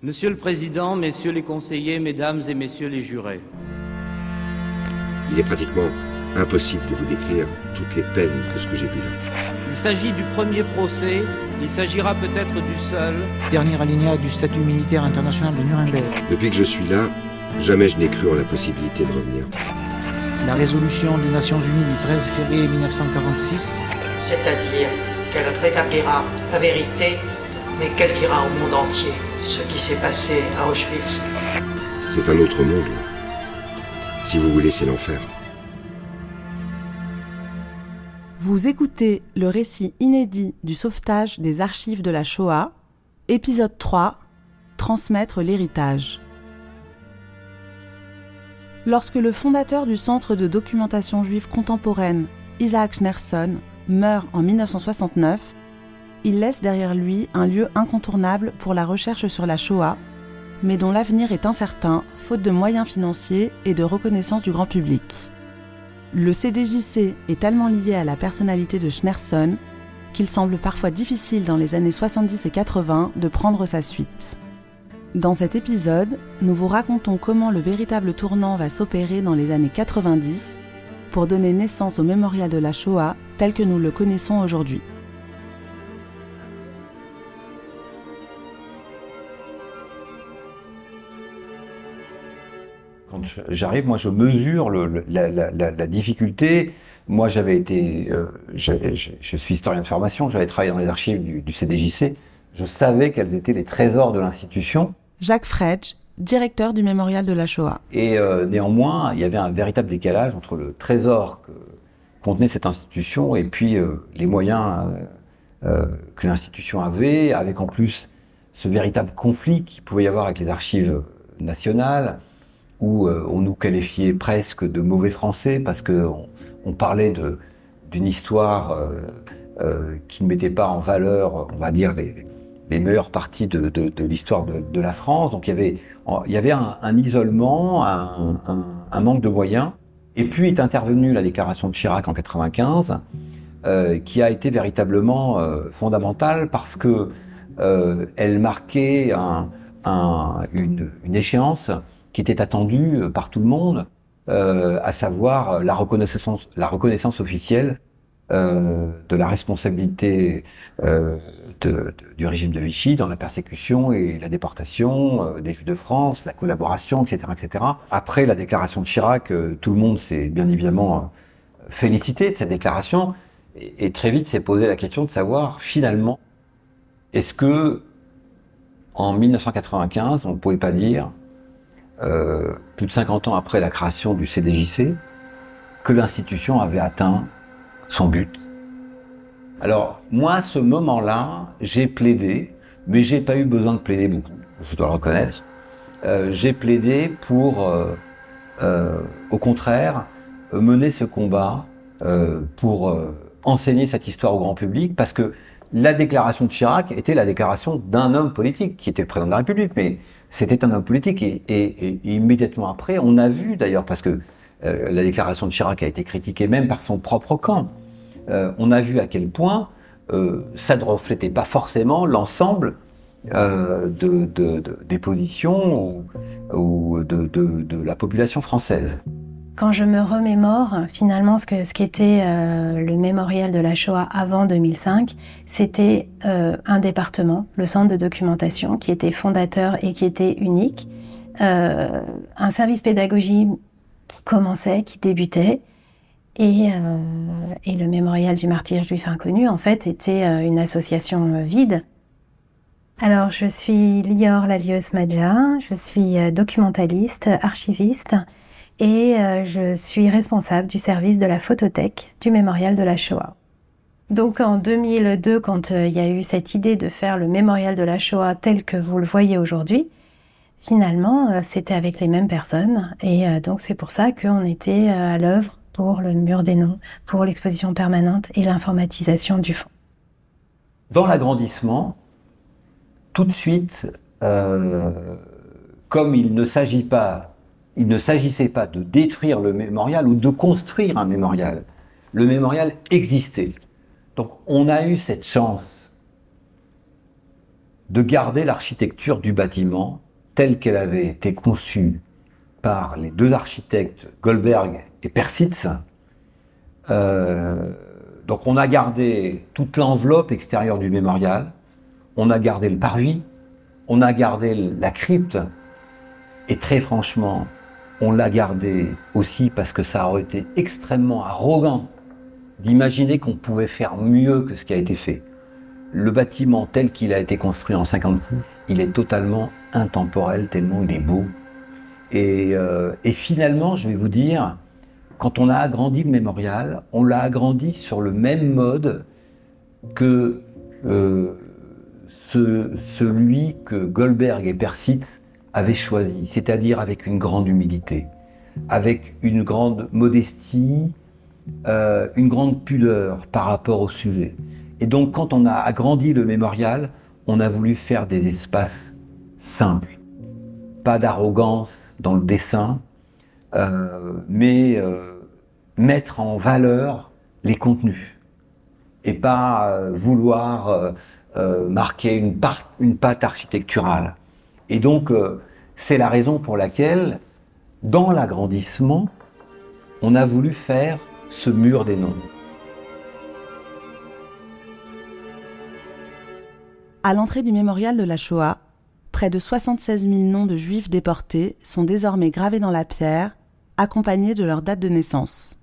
Monsieur le Président, Messieurs les conseillers, Mesdames et Messieurs les jurés. Il est pratiquement impossible de vous décrire toutes les peines de ce que j'ai vu là. Il s'agit du premier procès, il s'agira peut-être du seul. Dernier alinéa du statut militaire international de Nuremberg. Depuis que je suis là, jamais je n'ai cru en la possibilité de revenir. La résolution des Nations Unies du 13 février 1946. C'est-à-dire qu'elle rétablira la vérité, mais qu'elle dira au monde entier ce qui s'est passé à Auschwitz. C'est un autre monde. Si vous voulez, c'est l'enfer. Vous écoutez le récit inédit du sauvetage des archives de la Shoah, épisode 3, Transmettre l'héritage. Lorsque le fondateur du Centre de documentation juive contemporaine, Isaac Schneerson, meurt en 1969, il laisse derrière lui un lieu incontournable pour la recherche sur la Shoah, mais dont l'avenir est incertain, faute de moyens financiers et de reconnaissance du grand public. Le CDJC est tellement lié à la personnalité de Schneerson qu'il semble parfois difficile dans les années 70 et 80 de prendre sa suite. Dans cet épisode, nous vous racontons comment le véritable tournant va s'opérer dans les années 90 pour donner naissance au mémorial de la Shoah tel que nous le connaissons aujourd'hui. J'arrive, moi, je mesure le, la, la, la, difficulté. Moi, j'avais été, euh, je, je, je, suis historien de formation, j'avais travaillé dans les archives du, du, CDJC. Je savais quels étaient les trésors de l'institution. Jacques Fredge, directeur du mémorial de la Shoah. Et euh, néanmoins, il y avait un véritable décalage entre le trésor que contenait cette institution et puis euh, les moyens euh, que l'institution avait, avec en plus ce véritable conflit qu'il pouvait y avoir avec les archives nationales, où on nous qualifiait presque de mauvais français parce que on, parlait d'une histoire qui ne mettait pas en valeur, on va dire les, les meilleures parties de, de, de l'histoire de, de, la France. Donc il y avait, il y avait un, un isolement, un, un, un, manque de moyens. Et puis est intervenue la déclaration de Chirac en 95, euh, qui a été véritablement euh, fondamentale parce que euh, elle marquait une, une, échéance qui était attendue par tout le monde, euh, à savoir la reconnaissance, la reconnaissance officielle euh, de la responsabilité euh, du régime de Vichy dans la persécution et la déportation euh, des Juifs de France, la collaboration, etc., etc. Après la déclaration de Chirac, euh, tout le monde s'est bien évidemment euh, félicité de cette déclaration et, et très vite s'est posé la question de savoir finalement est-ce que en 1995 on ne pouvait pas dire plus de 50 ans après la création du CDJC que l'institution avait atteint son but. Alors, moi, à ce moment-là, j'ai plaidé, mais j'ai pas eu besoin de plaider beaucoup, je dois le reconnaître. Euh, j'ai plaidé pour, euh, euh, au contraire, mener ce combat euh, pour euh, enseigner cette histoire au grand public, parce que la déclaration de Chirac était la déclaration d'un homme politique, qui était président de la République, mais c'était un homme politique, et, immédiatement après, on a vu d'ailleurs, parce que euh, la déclaration de Chirac a été critiquée même par son propre camp. Euh, on a vu à quel point euh, ça ne reflétait pas forcément l'ensemble euh, de, de, de, des positions ou de, la population française. Quand je me remémore finalement ce que ce qu'était euh, le mémorial de la Shoah avant 2005, c'était euh, un département, le centre de documentation, qui était fondateur et qui était unique, un service pédagogique qui commençait, qui débutait. Et, euh, et, le mémorial du martyr juif inconnu, en fait, était euh, une association vide. Alors, je suis Lior Lalieus Madja, je suis euh, documentaliste, archiviste, et euh, je suis responsable du service de la photothèque du mémorial de la Shoah. Donc en 2002, quand il y a eu cette idée de faire le mémorial de la Shoah tel que vous le voyez aujourd'hui, finalement, c'était avec les mêmes personnes. Et donc c'est pour ça qu'on était à l'œuvre pour le mur des noms, pour l'exposition permanente et l'informatisation du fonds. Dans l'agrandissement, tout de suite, euh, comme il ne s'agit pas, il ne s'agissait pas de détruire le mémorial ou de construire un mémorial. Le mémorial existait. Donc on a eu cette chance de garder l'architecture du bâtiment telle qu'elle avait été conçue par les deux architectes Goldberg et Persitz. Euh, donc on a gardé toute l'enveloppe extérieure du mémorial, on a gardé le parvis, on a gardé la crypte, et très franchement, on l'a gardé aussi parce que ça aurait été extrêmement arrogant d'imaginer qu'on pouvait faire mieux que ce qui a été fait. Le bâtiment tel qu'il a été construit en 56, il est totalement intemporel tellement il est beau. Et, euh, et finalement, je vais vous dire, quand on a agrandi le mémorial, on l'a agrandi sur le même mode que euh, ce, celui que Goldberg et Persitz avaient choisi, c'est-à-dire avec une grande humilité, avec une grande modestie, euh, une grande pudeur par rapport au sujet. Et donc quand on a agrandi le mémorial, on a voulu faire des espaces simples, pas d'arrogance dans le dessin, euh, mais euh, mettre en valeur les contenus et pas vouloir marquer une, part, patte architecturale. Et donc, c'est la raison pour laquelle, dans l'agrandissement, on a voulu faire ce mur des noms. À l'entrée du mémorial de la Shoah, près de 76 000 noms de juifs déportés sont désormais gravés dans la pierre, accompagnés de leur date de naissance.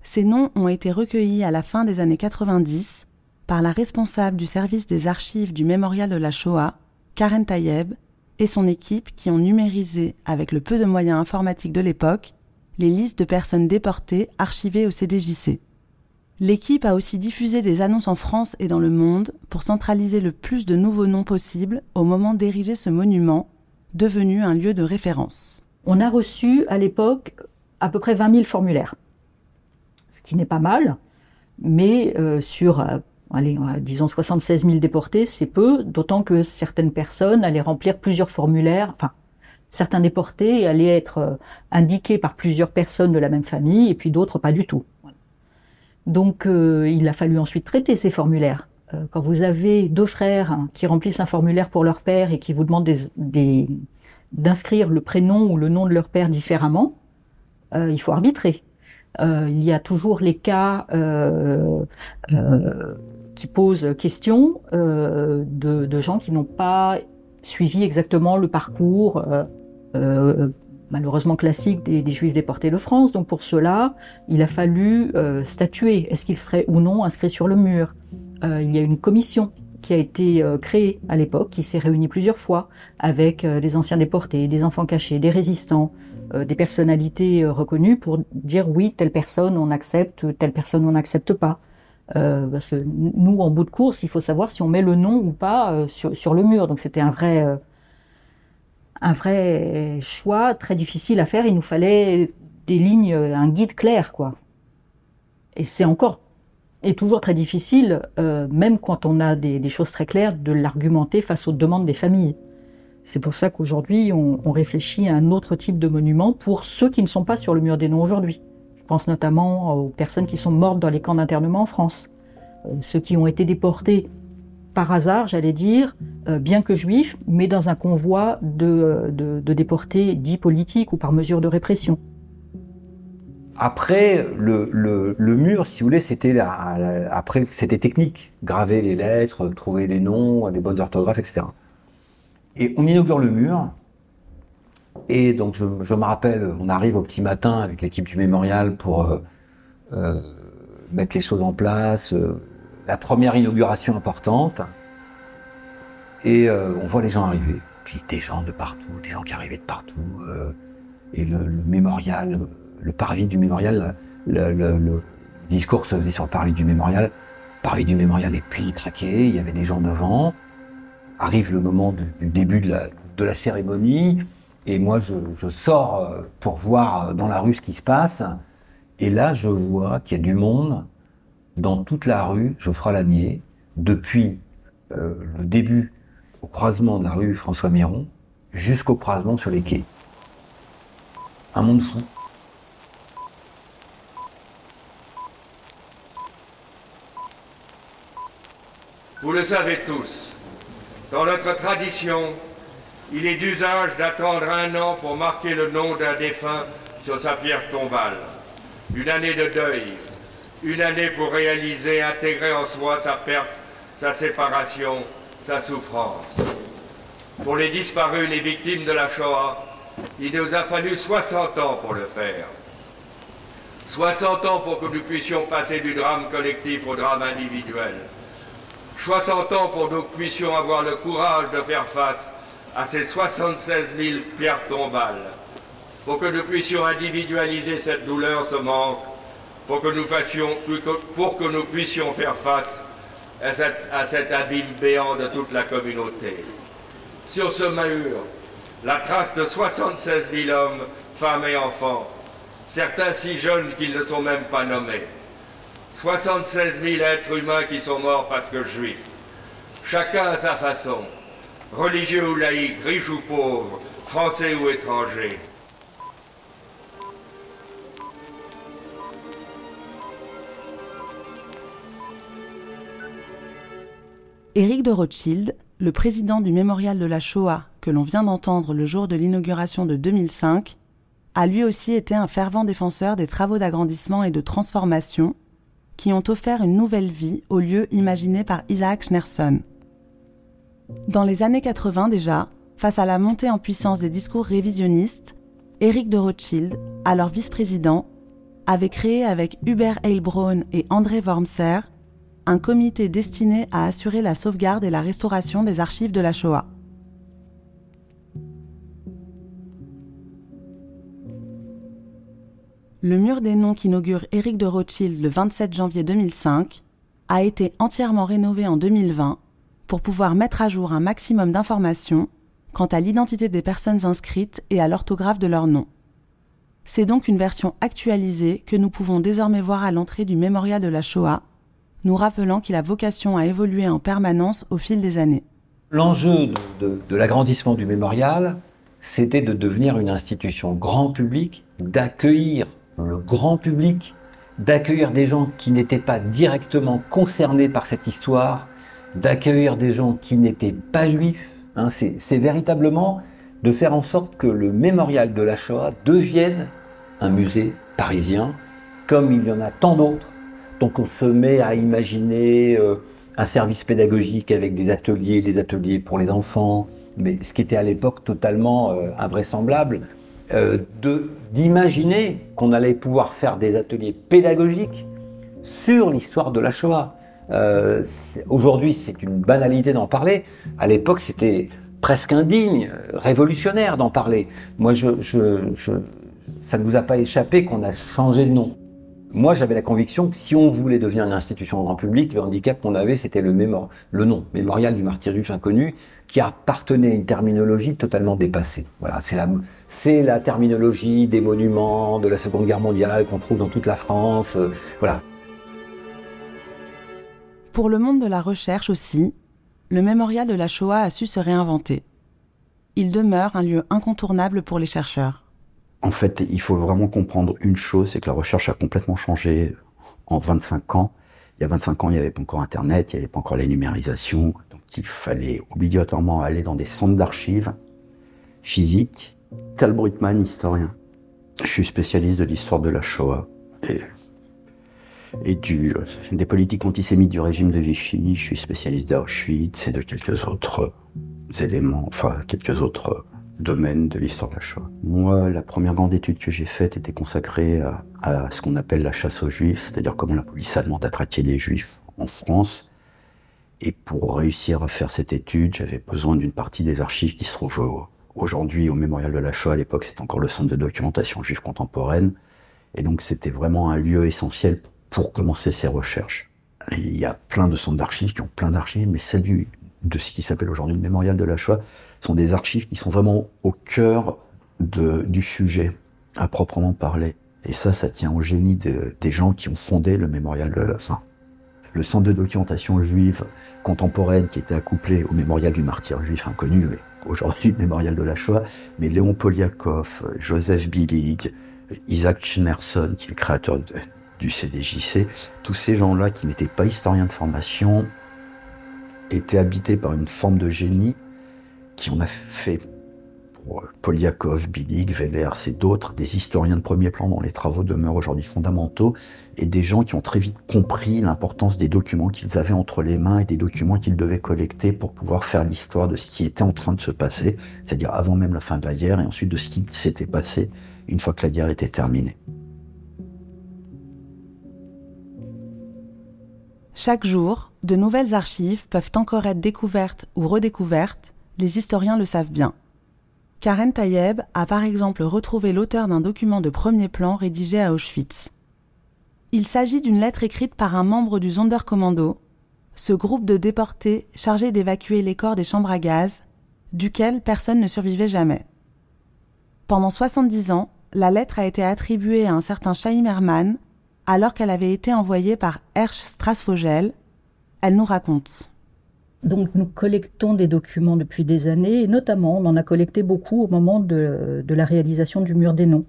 Ces noms ont été recueillis à la fin des années 90 par la responsable du service des archives du mémorial de la Shoah, Karen Tayeb, et son équipe qui ont numérisé, avec le peu de moyens informatiques de l'époque, les listes de personnes déportées archivées au CDJC. L'équipe a aussi diffusé des annonces en France et dans le monde pour centraliser le plus de nouveaux noms possible au moment d'ériger ce monument, devenu un lieu de référence. On a reçu à l'époque à peu près 20 000 formulaires, ce qui n'est pas mal, mais euh, sur, euh, allez, disons 76 000 déportés, c'est peu, d'autant que certaines personnes allaient remplir plusieurs formulaires, enfin, certains déportés allaient être euh, indiqués par plusieurs personnes de la même famille, et puis d'autres pas du tout. Donc euh, il a fallu ensuite traiter ces formulaires. Euh, quand vous avez deux frères hein, qui remplissent un formulaire pour leur père et qui vous demandent d'inscrire le prénom ou le nom de leur père différemment, il faut arbitrer. Il y a toujours les cas qui posent question de, de, gens qui n'ont pas suivi exactement le parcours malheureusement classique des, Juifs déportés de France. Donc pour cela, il a fallu euh, statuer. Est-ce qu'il serait ou non inscrit sur le mur? Euh, Il y a une commission qui a été euh, créée à l'époque, qui s'est réunie plusieurs fois avec des anciens déportés, des enfants cachés, des résistants, des personnalités reconnues pour dire oui, telle personne on accepte, telle personne on n'accepte pas. Parce que nous, en bout de course, il faut savoir si on met le nom ou pas sur, sur le mur. Donc c'était un vrai un vrai choix très difficile à faire. Il nous fallait des lignes, un guide clair, quoi. Et c'est encore et toujours très difficile, euh, même quand on a des, des, choses très claires, de l'argumenter face aux demandes des familles. C'est pour ça qu'aujourd'hui, on, on, réfléchit à un autre type de monument pour ceux qui ne sont pas sur le mur des noms aujourd'hui. Je pense notamment aux personnes qui sont mortes dans les camps d'internement en France, euh, ceux qui ont été déportés par hasard, j'allais dire, euh, bien que juifs, mais dans un convoi de, de, déportés dits politiques ou par mesure de répression. Après, le, mur, si vous voulez, c'était après c'était technique, graver les lettres, trouver les noms, des bonnes orthographes, etc. Et on inaugure le mur. Et donc je, je me rappelle, on arrive au petit matin avec l'équipe du mémorial pour euh, euh, mettre les choses en place. Euh, la première inauguration importante. Et euh, on voit les gens arriver. Puis des gens de partout, des gens qui arrivaient de partout. Euh, et le, le, mémorial, le parvis du mémorial, le, le, discours se faisait sur le parvis du mémorial. Le parvis du mémorial est plein craqué, il y avait des gens devant. Arrive le moment du, du début de la, de la, cérémonie. Et moi, je, sors euh, pour voir dans la rue ce qui se passe. Et là, je vois qu'il y a du monde dans toute la rue Geoffroy-Lanier, depuis euh, le début au croisement de la rue François Miron jusqu'au croisement sur les quais. Un monde fou. Vous le savez tous, Dans notre tradition, il est d'usage d'attendre un an pour marquer le nom d'un défunt sur sa pierre tombale. Une année de deuil, une année pour réaliser, intégrer en soi sa perte, sa séparation, sa souffrance. Pour les disparus, les victimes de la Shoah, il nous a fallu 60 ans pour le faire. 60 ans pour que nous puissions passer du drame collectif au drame individuel. 60 ans pour que nous puissions avoir le courage de faire face à ces 76 000 pierres tombales. Pour que nous puissions individualiser cette douleur, ce manque, pour que nous, fassions, pour que nous puissions faire face à, cet abîme béant de toute la communauté. Sur ce mur, la trace de 76 000 hommes, femmes et enfants, certains si jeunes qu'ils ne sont même pas nommés. 76 000 êtres humains qui sont morts parce que juifs. Chacun à sa façon, religieux ou laïcs, riches ou pauvres, français ou étrangers. Éric de Rothschild, le président du mémorial de la Shoah que l'on vient d'entendre le jour de l'inauguration de 2005, a lui aussi été un fervent défenseur des travaux d'agrandissement et de transformation qui ont offert une nouvelle vie au lieu imaginé par Isaac Schneerson. Dans les années 80 déjà, face à la montée en puissance des discours révisionnistes, Éric de Rothschild, alors vice-président, avait créé avec Hubert Heilbronn et André Wormser un comité destiné à assurer la sauvegarde et la restauration des archives de la Shoah. Le mur des noms qu'inaugure Éric de Rothschild le 27 janvier 2005 a été entièrement rénové en 2020 pour pouvoir mettre à jour un maximum d'informations quant à l'identité des personnes inscrites et à l'orthographe de leurs noms. C'est donc une version actualisée que nous pouvons désormais voir à l'entrée du mémorial de la Shoah nous rappelant qu'il a vocation à évoluer en permanence au fil des années. L'enjeu de, l'agrandissement du mémorial, c'était de devenir une institution grand public, d'accueillir le grand public, d'accueillir des gens qui n'étaient pas directement concernés par cette histoire, d'accueillir des gens qui n'étaient pas juifs. Hein. c'est véritablement de faire en sorte que le mémorial de la Shoah devienne un musée parisien, comme il y en a tant d'autres donc on se met à imaginer euh, un service pédagogique avec des ateliers, des ateliers pour les enfants, mais ce qui était à l'époque totalement euh, invraisemblable, euh, d'imaginer qu'on allait pouvoir faire des ateliers pédagogiques sur l'histoire de la Shoah. Aujourd'hui, c'est une banalité d'en parler. À l'époque, c'était presque indigne, révolutionnaire d'en parler. Moi, je, je, ça ne vous a pas échappé qu'on a changé de nom. Moi, j'avais la conviction que si on voulait devenir une institution grand public, le handicap qu'on avait, c'était le le nom, mémorial du martyr juif inconnu, qui appartenait à une terminologie totalement dépassée. Voilà, c'est la, la terminologie des monuments de la Seconde Guerre mondiale qu'on trouve dans toute la France. Euh, voilà. Pour le monde de la recherche aussi, le mémorial de la Shoah a su se réinventer. Il demeure un lieu incontournable pour les chercheurs en fait, il faut vraiment comprendre une chose, c'est que la recherche a complètement changé en 25 ans. Il y a 25 ans, il n'y avait pas encore Internet, il n'y avait pas encore la numérisation, donc il fallait obligatoirement aller dans des centres d'archives physiques. Tal Brutman, historien. Je suis spécialiste de l'histoire de la Shoah et du, des politiques antisémites du régime de Vichy. Je suis spécialiste d'Auschwitz et de quelques autres éléments, enfin quelques autres domaine de l'histoire de la Shoah. Moi, la première grande étude que j'ai faite était consacrée à, ce qu'on appelle la chasse aux juifs, c'est-à-dire comment la police allemande a traqué les juifs en France. Et pour réussir à faire cette étude, j'avais besoin d'une partie des archives qui se trouvent aujourd'hui au mémorial de la Shoah. À l'époque, c'était encore le centre de documentation juive contemporaine. Et donc, c'était vraiment un lieu essentiel pour commencer ces recherches. il y a plein de centres d'archives qui ont plein d'archives, mais celle de ce qui s'appelle aujourd'hui le mémorial de la Shoah, sont des archives qui sont vraiment au cœur de, du sujet, à proprement parler. Et ça, ça tient au génie des gens qui ont fondé le mémorial de la fin. Le centre de documentation juive contemporaine qui était accouplé au mémorial du martyr juif inconnu, aujourd'hui le mémorial de la Shoah, mais Léon Poliakov, Joseph Billig, Isaac Schneerson, qui est le créateur du CDJC, tous ces gens-là qui n'étaient pas historiens de formation, était habité par une forme de génie qui en a fait pour Polyakov, Billig, Vellers et d'autres, des historiens de premier plan dont les travaux demeurent aujourd'hui fondamentaux, et des gens qui ont très vite compris l'importance des documents qu'ils avaient entre les mains et des documents qu'ils devaient collecter pour pouvoir faire l'histoire de ce qui était en train de se passer, c'est-à-dire avant même la fin de la guerre, et ensuite de ce qui s'était passé une fois que la guerre était terminée. Chaque jour, de nouvelles archives peuvent encore être découvertes ou redécouvertes, les historiens le savent bien. Karen Tayeb a par exemple retrouvé l'auteur d'un document de premier plan rédigé à Auschwitz. Il s'agit d'une lettre écrite par un membre du Sonderkommando, ce groupe de déportés chargé d'évacuer les corps des chambres à gaz, duquel personne ne survivait jamais. Pendant 70 ans, la lettre a été attribuée à un certain Chaim Herman, alors qu'elle avait été envoyée par Hersch Strasvogel. Elle nous raconte. Donc nous collectons des documents depuis des années, et notamment on en a collecté beaucoup au moment de, la réalisation du mur des noms,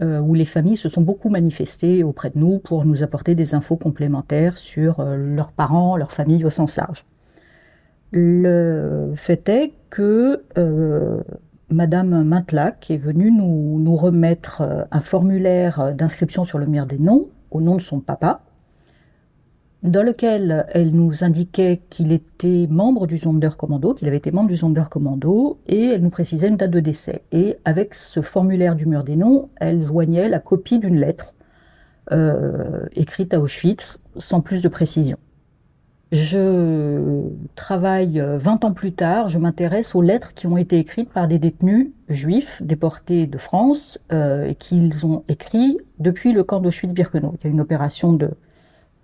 euh, où les familles se sont beaucoup manifestées auprès de nous pour nous apporter des infos complémentaires sur euh, leurs parents, leur famille au sens large. Le fait est que euh, Madame Mintlac est venue nous, nous remettre un formulaire d'inscription sur le mur des noms au nom de son papa, dans lequel elle nous indiquait qu'il était membre du Sonderkommando, qu'il avait été membre du Sonderkommando, et elle nous précisait une date de décès. Et avec ce formulaire du mur des noms, elle joignait la copie d'une lettre euh, écrite à Auschwitz, sans plus de précision. Je travaille 20 ans plus tard, je m'intéresse aux lettres qui ont été écrites par des détenus juifs déportés de France euh, et qu'ils ont écrit depuis le camp d'Auschwitz-Birkenau. Il y a une opération de,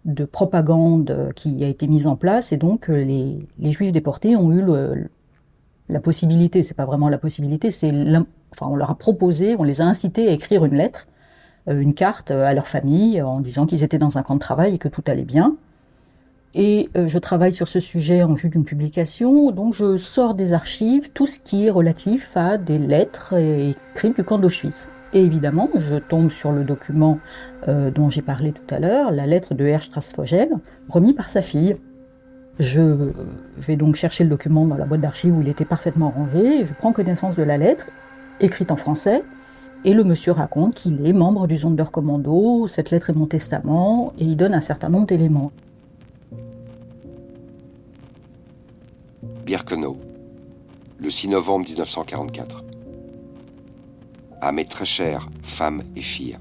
de propagande qui a été mise en place et donc euh, les, les juifs déportés ont eu la possibilité, c'est pas vraiment la possibilité, c'est enfin on leur a proposé, on les a incités à écrire une lettre, euh, une carte à leur famille en disant qu'ils étaient dans un camp de travail et que tout allait bien. Et euh, je travaille sur ce sujet en vue d'une publication, donc je sors des archives tout ce qui est relatif à des lettres écrites du camp d'Auschwitz. Et évidemment, je tombe sur le document euh, dont j'ai parlé tout à l'heure, la lettre de Herr Strasvogel, remis par sa fille. Je vais donc chercher le document dans la boîte d'archives où il était parfaitement rangé, je prends connaissance de la lettre, écrite en français, et le monsieur raconte qu'il est membre du Sonderkommando, cette lettre est mon testament, et il donne un certain nombre d'éléments. Birkenau, le 6 novembre 1944. À mes très chères femmes et filles.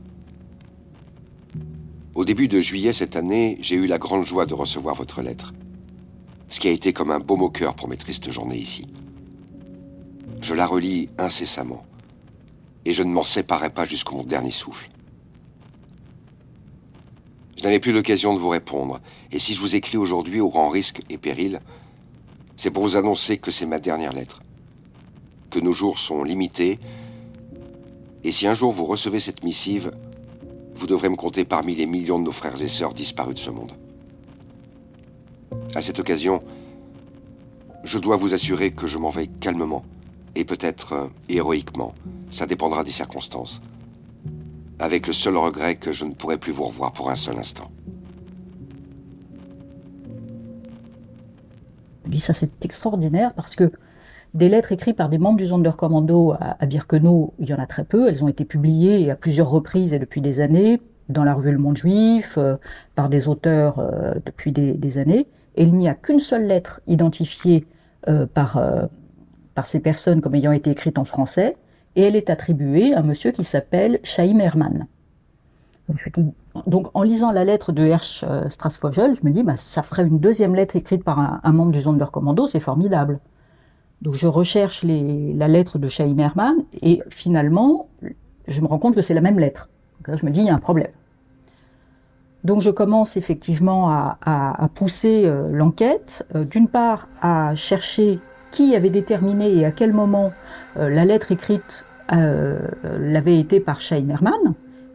Au début de juillet cette année, j'ai eu la grande joie de recevoir votre lettre, ce qui a été comme un baume au cœur pour mes tristes journées ici. Je la relis incessamment, et je ne m'en séparais pas jusqu'au mon dernier souffle. Je n'avais plus l'occasion de vous répondre, et si je vous écris aujourd'hui au grand risque et péril, c'est pour vous annoncer que c'est ma dernière lettre. Que nos jours sont limités. Et si un jour vous recevez cette missive, vous devrez me compter parmi les millions de nos frères et sœurs disparus de ce monde. À cette occasion, je dois vous assurer que je m'en vais calmement et peut-être euh, héroïquement. Ça dépendra des circonstances. Avec le seul regret que je ne pourrai plus vous revoir pour un seul instant. Ça c'est extraordinaire parce que des lettres écrites par des membres du Sonderkommando à, à Birkenau, il y en a très peu. Elles ont été publiées à plusieurs reprises et depuis des années dans la revue Le Monde Juif, euh, par des auteurs euh, depuis des, années. Et il n'y a qu'une seule lettre identifiée euh, par, par ces personnes comme ayant été écrite en français, et elle est attribuée à un monsieur qui s'appelle Chaim Herman. Donc, en lisant la lettre de Hersch euh, je me dis, bah, ça ferait une deuxième lettre écrite par un, membre du Sonderkommando, c'est formidable. Donc je recherche la lettre de Chaim Herman et finalement, je me rends compte que c'est la même lettre. Donc là, je me dis, il y a un problème. Donc je commence effectivement à, pousser euh, l'enquête, euh, d'une part à chercher qui avait déterminé et à quel moment la lettre écrite l'avait été par Chaim Herman,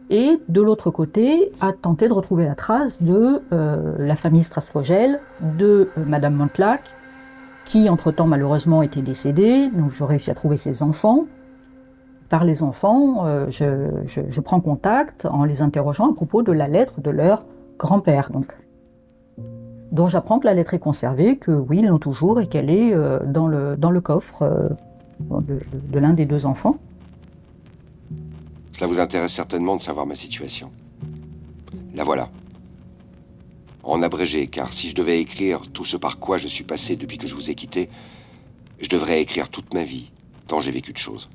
et de l'autre côté, à tenter de retrouver la trace de euh, la famille Strasvogel, de euh, Madame Montlac, qui entre-temps malheureusement était décédée, donc j'ai réussi à trouver ses enfants. Par les enfants, euh, je, je, je, prends contact en les interrogeant à propos de la lettre de leur grand-père. Donc, dont j'apprends que la lettre est conservée, que oui, ils l'ont toujours et qu'elle est euh, dans, le, coffre de l'un des deux enfants. Cela vous intéresse certainement de savoir ma situation. La voilà. En abrégé, car si je devais écrire tout ce par quoi je suis passé depuis que je vous ai quitté, je devrais écrire toute ma vie, tant j'ai vécu de choses.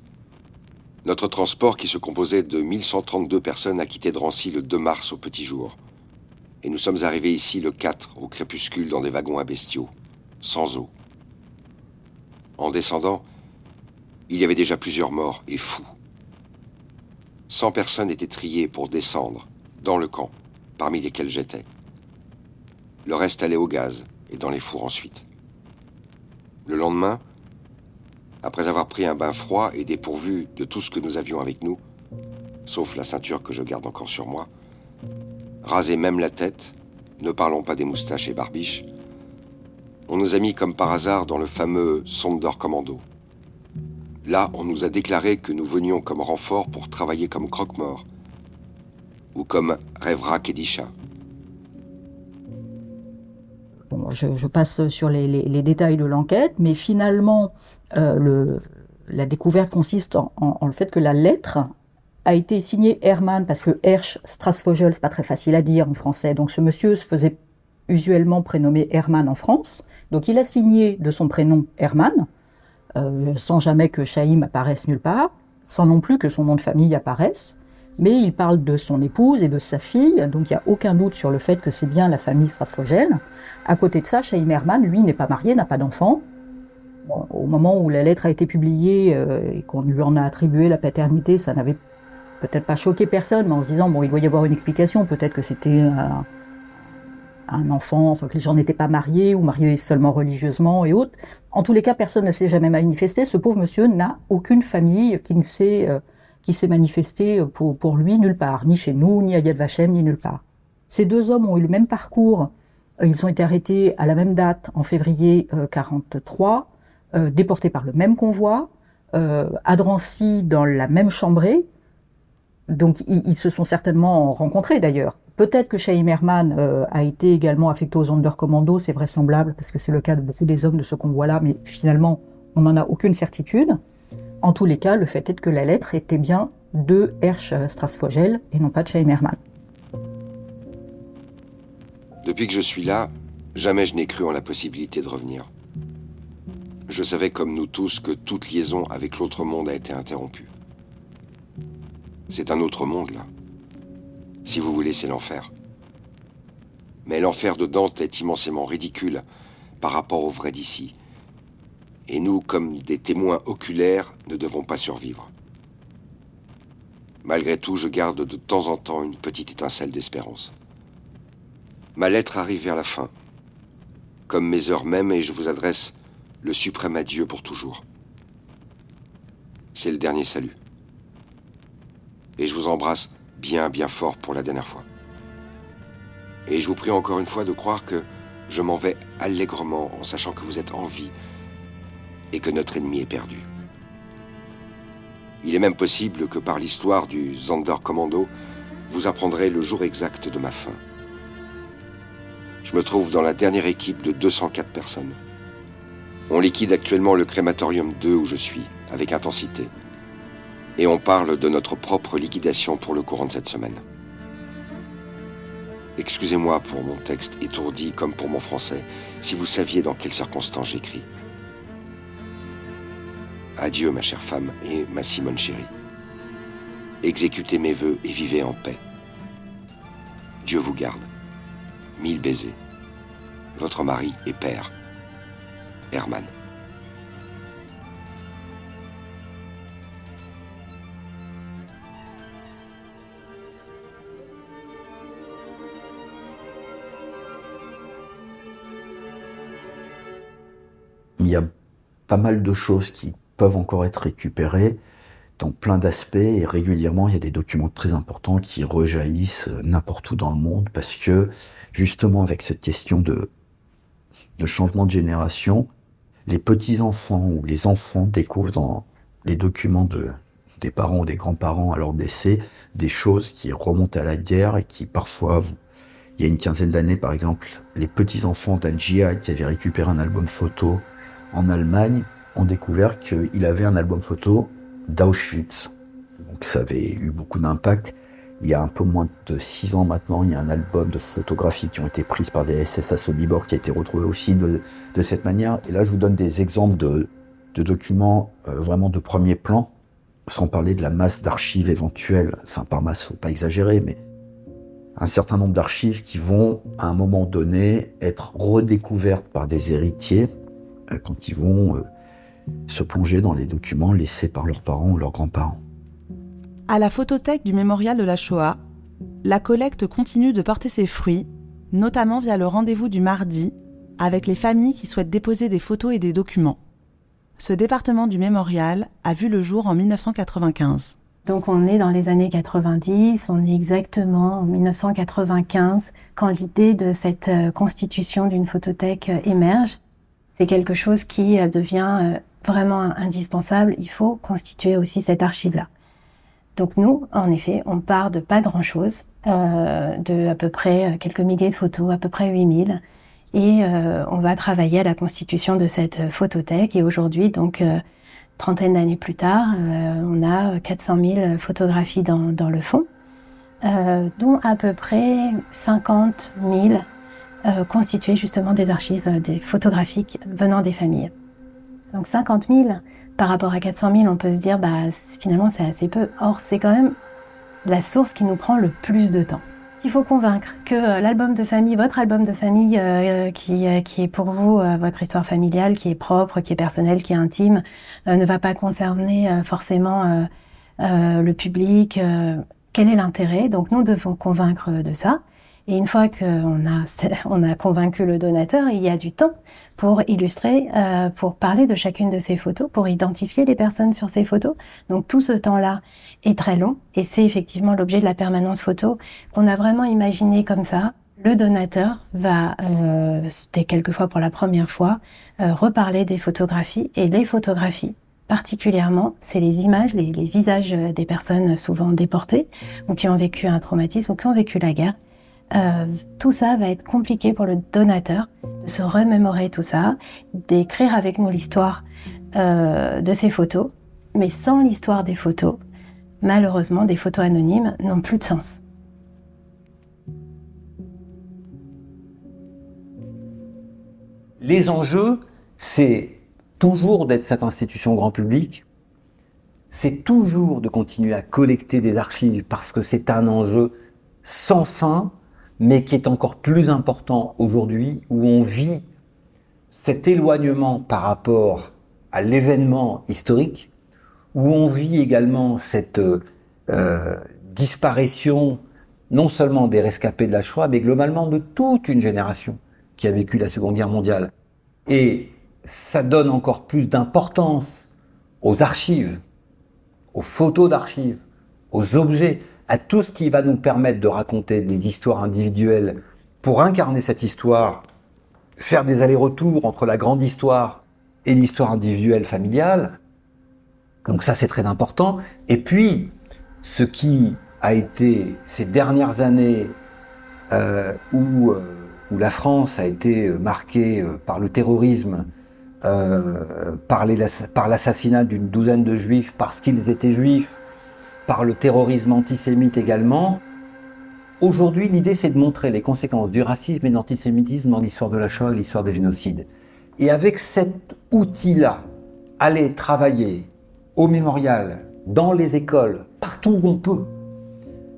Notre transport, qui se composait de 1132 personnes, a quitté Drancy le 2 mars au petit jour. Et nous sommes arrivés ici le 4, au crépuscule, dans des wagons à bestiaux, sans eau. En descendant, il y avait déjà plusieurs morts et fous. Cent personnes étaient triées pour descendre, dans le camp, parmi lesquelles j'étais. Le reste allait au gaz et dans les fours ensuite. Le lendemain, après avoir pris un bain froid et dépourvu de tout ce que nous avions avec nous, sauf la ceinture que je garde encore sur moi, rasé même la tête, ne parlons pas des moustaches et barbiches, on nous a mis comme par hasard dans le fameux Sonder Commando. Là, on nous a déclaré que nous venions comme renfort pour travailler comme croque-mort, ou comme Rêvera Kedisha. Bon, je, passe sur les, détails de l'enquête, mais finalement, euh, la découverte consiste en, le fait que la lettre a été signée Hermann, parce que Hersch Strasvogel, c'est pas très facile à dire en français, donc ce monsieur se faisait usuellement prénommer Hermann en France, donc il a signé de son prénom Hermann, euh, sans jamais que Chaim apparaisse nulle part, sans non plus que son nom de famille apparaisse, mais il parle de son épouse et de sa fille, donc il n'y a aucun doute sur le fait que c'est bien la famille Strasvogel. À côté de ça, Chaim Hermann, lui, n'est pas marié, n'a pas d'enfant, au moment où la lettre a été publiée euh, et qu'on lui en a attribué la paternité, ça n'avait peut-être pas choqué personne, mais en se disant bon, il doit y avoir une explication. Peut-être que c'était un, enfant, enfin que les gens n'étaient pas mariés ou mariés seulement religieusement et autres. En tous les cas, personne ne s'est jamais manifesté. Ce pauvre monsieur n'a aucune famille qui ne s'est euh, qui s'est manifestée pour, pour lui nulle part, ni chez nous, ni à Yad Vashem, ni nulle part. Ces deux hommes ont eu le même parcours. Ils ont été arrêtés à la même date, en février euh, 43 euh, déportés par le même convoi, euh, à Drancy dans la même chambrée. Donc ils, ils se sont certainement rencontrés d'ailleurs. Peut-être que Chaim euh, a été également affecté aux Sonderkommando, c'est vraisemblable, parce que c'est le cas de beaucoup des hommes de ce convoi-là, mais finalement, on n'en a aucune certitude. En tous les cas, le fait est que la lettre était bien de Hersch Strasvogel et non pas de Chaim Herman. Depuis que je suis là, jamais je n'ai cru en la possibilité de revenir. Je savais comme nous tous que toute liaison avec l'autre monde a été interrompue. C'est un autre monde, là. Si vous voulez, c'est l'enfer. Mais l'enfer de Dante est immensément ridicule par rapport au vrai d'ici. Et nous, comme des témoins oculaires, ne devons pas survivre. Malgré tout, je garde de temps en temps une petite étincelle d'espérance. Ma lettre arrive vers la fin, comme mes heures mêmes, et je vous adresse le suprême adieu pour toujours. C'est le dernier salut. Et je vous embrasse bien, bien fort pour la dernière fois. Et je vous prie encore une fois de croire que je m'en vais allègrement en sachant que vous êtes en vie et que notre ennemi est perdu. Il est même possible que par l'histoire du Zander Commando, vous apprendrez le jour exact de ma fin. Je me trouve dans la dernière équipe de 204 personnes. On liquide actuellement le crématorium 2 où je suis, avec intensité. Et on parle de notre propre liquidation pour le courant de cette semaine. Excusez-moi pour mon texte étourdi comme pour mon français, si vous saviez dans quelles circonstances j'écris. Adieu ma chère femme et ma Simone chérie. Exécutez mes voeux et vivez en paix. Dieu vous garde. Mille baisers. Votre mari et père. Herman. Pas mal de choses qui peuvent encore être récupérées dans plein d'aspects et régulièrement il y a des documents très importants qui rejaillissent n'importe où dans le monde parce que justement avec cette question de, changement de génération, les petits-enfants ou les enfants découvrent dans les documents de, des parents ou des grands-parents à leur décès des choses qui remontent à la guerre et qui parfois Il y a une quinzaine d'années, par exemple, les petits-enfants d'un GI qui avaient récupéré un album photo en Allemagne ont découvert qu'il avait un album photo d'Auschwitz. Donc ça avait eu beaucoup d'impact. Il y a un peu moins de six ans maintenant, il y a un album de photographies qui ont été prises par des SS à Sobibor qui a été retrouvé aussi de, cette manière. Et là, je vous donne des exemples de, documents euh, vraiment de premier plan, sans parler de la masse d'archives éventuelles. Enfin, par masse, faut pas exagérer, mais un certain nombre d'archives qui vont, à un moment donné, être redécouvertes par des héritiers quand ils vont euh, se plonger dans les documents laissés par leurs parents ou leurs grands-parents. À la photothèque du mémorial de la Shoah, la collecte continue de porter ses fruits, notamment via le rendez-vous du mardi avec les familles qui souhaitent déposer des photos et des documents. Ce département du mémorial a vu le jour en 1995. Donc on est dans les années 90, on est exactement en 1995 quand l'idée de cette euh, constitution d'une photothèque euh, émerge. C'est quelque chose qui euh, devient vraiment indispensable. Il faut constituer aussi cette archive-là. Donc nous, en effet, on part de pas grand-chose, euh, de à peu près quelques milliers de photos, à peu près 8000, et euh, on va travailler à la constitution de cette photothèque. Et aujourd'hui, donc trentaine d'années plus tard, euh, on a 400 000 photographies dans, dans le fond, euh, dont à peu près 50 000 euh, constituées justement des archives des photographiques venant des familles. Donc 50 000 par rapport à 400 000, on peut se dire bah finalement c'est assez peu. Or c'est quand même la source qui nous prend le plus de temps. Il faut convaincre que euh, l'album de famille, votre album de famille, euh, euh, qui est pour vous votre histoire familiale, qui est propre, qui est personnelle, qui est intime, ne va pas concerner forcément le public. quel est l'intérêt? Donc nous devons convaincre de ça. Et une fois qu'on a, on a convaincu le donateur, il y a du temps pour illustrer, euh, pour parler de chacune de ces photos, pour identifier les personnes sur ces photos. Donc tout ce temps-là est très long et c'est effectivement l'objet de la permanence photo qu'on a vraiment imaginé comme ça. Le donateur va, euh, c'était quelquefois pour la première fois, euh, reparler des photographies et les photographies particulièrement, c'est les images, les, les, visages des personnes souvent déportées ou qui ont vécu un traumatisme ou qui ont vécu la guerre euh, tout ça va être compliqué pour le donateur de se remémorer tout ça, d'écrire avec nous l'histoire euh, de ces photos. Mais sans l'histoire des photos, malheureusement, des photos anonymes n'ont plus de sens. Les enjeux, c'est toujours d'être cette institution grand public, c'est toujours de continuer à collecter des archives parce que c'est un enjeu sans fin mais qui est encore plus important aujourd'hui, où on vit cet éloignement par rapport à l'événement historique, où on vit également cette euh, disparition non seulement des rescapés de la Shoah, mais globalement de toute une génération qui a vécu la Seconde Guerre mondiale. Et ça donne encore plus d'importance aux archives, aux photos d'archives, aux objets à tout ce qui va nous permettre de raconter des histoires individuelles pour incarner cette histoire, faire des allers-retours entre la grande histoire et l'histoire individuelle familiale. Donc ça, c'est très important. Et puis, ce qui a été ces dernières années euh, où, euh, où la France a été marquée euh, par le terrorisme, par l'assassinat d'une douzaine de juifs parce qu'ils étaient juifs, par le terrorisme antisémite également. Aujourd'hui, l'idée, c'est de montrer les conséquences du racisme et de l'antisémitisme dans l'histoire de la Shoah et l'histoire des génocides. Et avec cet outil-là, aller travailler au mémorial, dans les écoles, partout où on peut,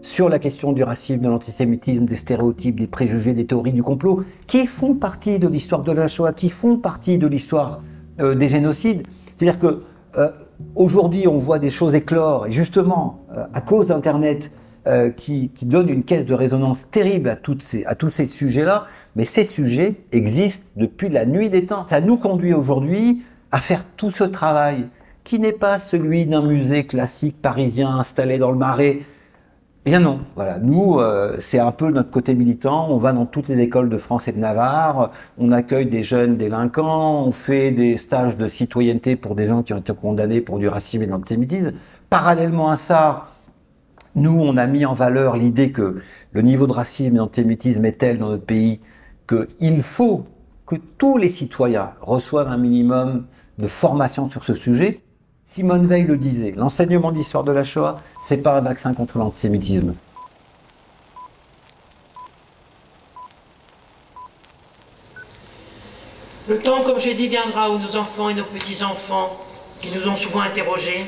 sur la question du racisme, de l'antisémitisme, des stéréotypes, des préjugés, des théories du complot, qui font partie de l'histoire de la Shoah, qui font partie de l'histoire euh, des génocides. C'est-à-dire que euh, Aujourd'hui, on voit des choses éclore, et justement, euh, à cause d'Internet, euh, qui, donne une caisse de résonance terrible à, à tous ces sujets-là, mais ces sujets existent depuis la nuit des temps. Ça nous conduit aujourd'hui à faire tout ce travail qui n'est pas celui d'un musée classique parisien installé dans le marais, Bien non, voilà. Nous, euh, c'est un peu notre côté militant. On va dans toutes les écoles de France et de Navarre. On accueille des jeunes délinquants. On fait des stages de citoyenneté pour des gens qui ont été condamnés pour du racisme et de l'antisémitisme. Parallèlement à ça, Nous, on a mis en valeur l'idée que le niveau de racisme et d'antisémitisme est tel dans notre pays qu'il faut que tous les citoyens reçoivent un minimum de formation sur ce sujet. Simone Veil le disait, l'enseignement de l'histoire de la Shoah, c'est pas un vaccin contre l'antisémitisme. Le temps, comme j'ai dit, viendra où nos enfants et nos petits-enfants, qui nous ont souvent interrogés,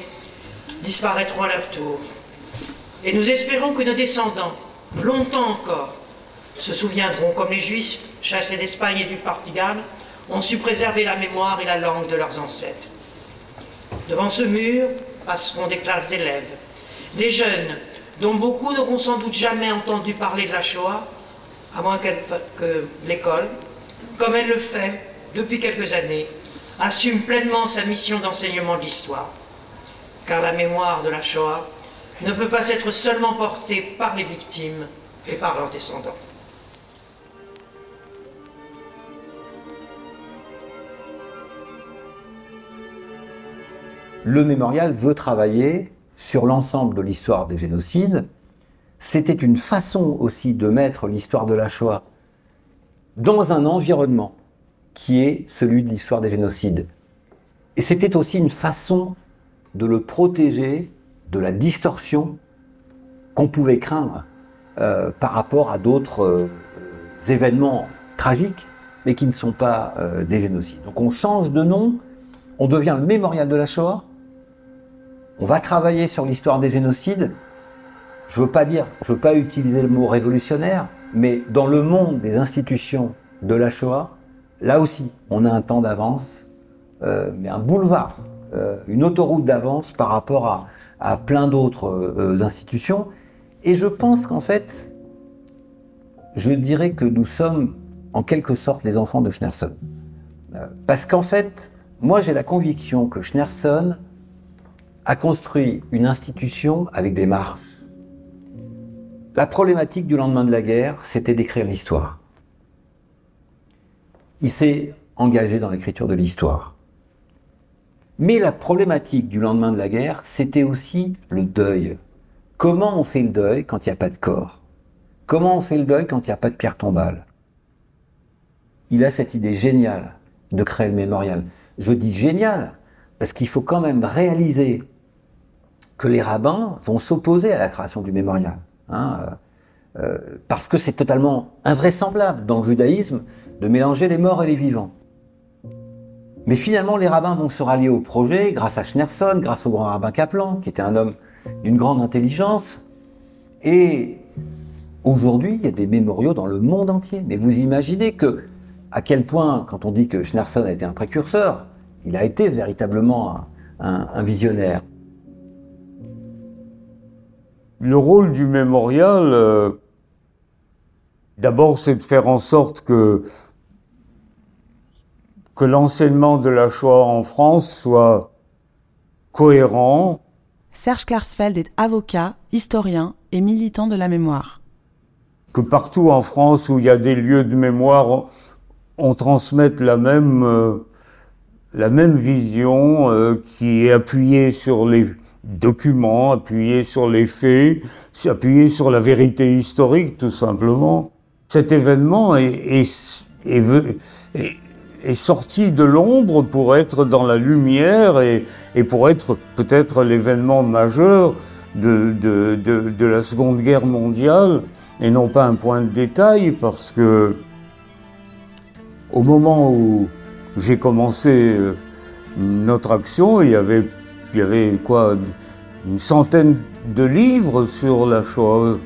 disparaîtront à leur tour. Et nous espérons que nos descendants, longtemps encore, se souviendront, comme les Juifs chassés d'Espagne et du Portugal, ont su préserver la mémoire et la langue de leurs ancêtres. Devant ce mur passeront des classes d'élèves, des jeunes dont beaucoup n'auront sans doute jamais entendu parler de la Shoah, à moins que l'école, comme elle le fait depuis quelques années, assume pleinement sa mission d'enseignement de l'histoire. Car la mémoire de la Shoah ne peut pas être seulement portée par les victimes et par leurs descendants. Le mémorial veut travailler sur l'ensemble de l'histoire des génocides. C'était une façon aussi de mettre l'histoire de la Shoah dans un environnement qui est celui de l'histoire des génocides. Et c'était aussi une façon de le protéger de la distorsion qu'on pouvait craindre euh, par rapport à d'autres euh, événements tragiques, mais qui ne sont pas euh, des génocides. Donc on change de nom, on devient le mémorial de la Shoah, on va travailler sur l'histoire des génocides. Je veux pas dire, je veux pas utiliser le mot révolutionnaire, mais dans le monde des institutions de la Shoah, Là aussi, on a un temps d'avance, euh, mais un boulevard, euh, une autoroute d'avance par rapport à, plein d'autres euh, institutions. Et je pense qu'en fait, je dirais que nous sommes en quelque sorte les enfants de Schneerson. parce qu'en fait, moi j'ai la conviction que Schneerson a construit une institution avec des marches. La problématique du lendemain de la guerre, c'était d'écrire l'histoire il s'est engagé dans l'écriture de l'histoire. Mais la problématique du lendemain de la guerre, c'était aussi le deuil. Comment on fait le deuil quand il n'y a pas de corps? Comment on fait le deuil quand il n'y a pas de pierre tombale? Il a cette idée géniale de créer le mémorial. Je dis génial parce qu'il faut quand même réaliser que les rabbins vont s'opposer à la création du mémorial. Hein, euh, euh, parce que c'est totalement invraisemblable dans le judaïsme de mélanger les morts et les vivants. Mais finalement, les rabbins vont se rallier au projet grâce à Schneerson, grâce au grand rabbin Kaplan, qui était un homme d'une grande intelligence. Et aujourd'hui, il y a des mémoriaux dans le monde entier. Mais vous imaginez que, à quel point, quand on dit que Schneerson a été un précurseur, il a été véritablement un, visionnaire. Le rôle du mémorial, euh, d'abord, c'est de faire en sorte que que l'enseignement de la Shoah en France soit cohérent. Serge Klarsfeld est avocat, historien et militant de la mémoire. Que partout en France où il y a des lieux de mémoire, on transmette la même, euh, la même vision euh, qui est appuyée sur les documents, appuyée sur les faits, appuyée sur la vérité historique tout simplement. Cet événement est, sorti de l'ombre pour être dans la lumière et, pour être peut-être l'événement majeur de, la Seconde Guerre mondiale et non pas un point de détail parce que au moment où j'ai commencé euh, notre action, il y avait, il y avait quoi, une centaine de livres sur la Shoah.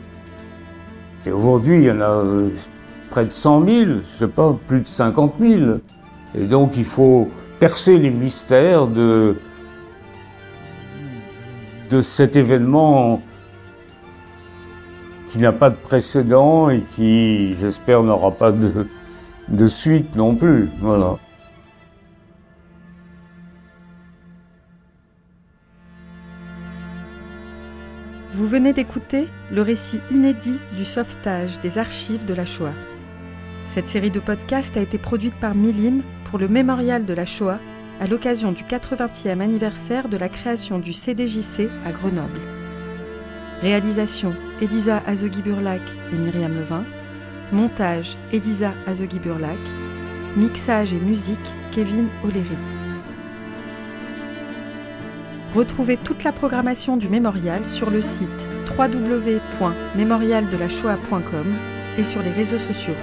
Et aujourd'hui, il y en a euh, près de 100 000, je sais pas, plus de 50 000. Et donc il faut percer les mystères de, de cet événement qui n'a pas de précédent et qui, j'espère, n'aura pas de, de suite non plus. Voilà. Vous venez d'écouter le récit inédit du sauvetage des archives de la Shoah. Cette série de podcasts a été produite par Milim pour le mémorial de la Shoah à l'occasion du 80e anniversaire de la création du CDJC à Grenoble. Réalisation Elisa Azegui-Burlac et Myriam Levin. Montage Elisa Azegui-Burlac. Mixage et musique Kevin O'Leary. Retrouvez toute la programmation du mémorial sur le site www.mémorialdelashoah.com et sur les réseaux sociaux.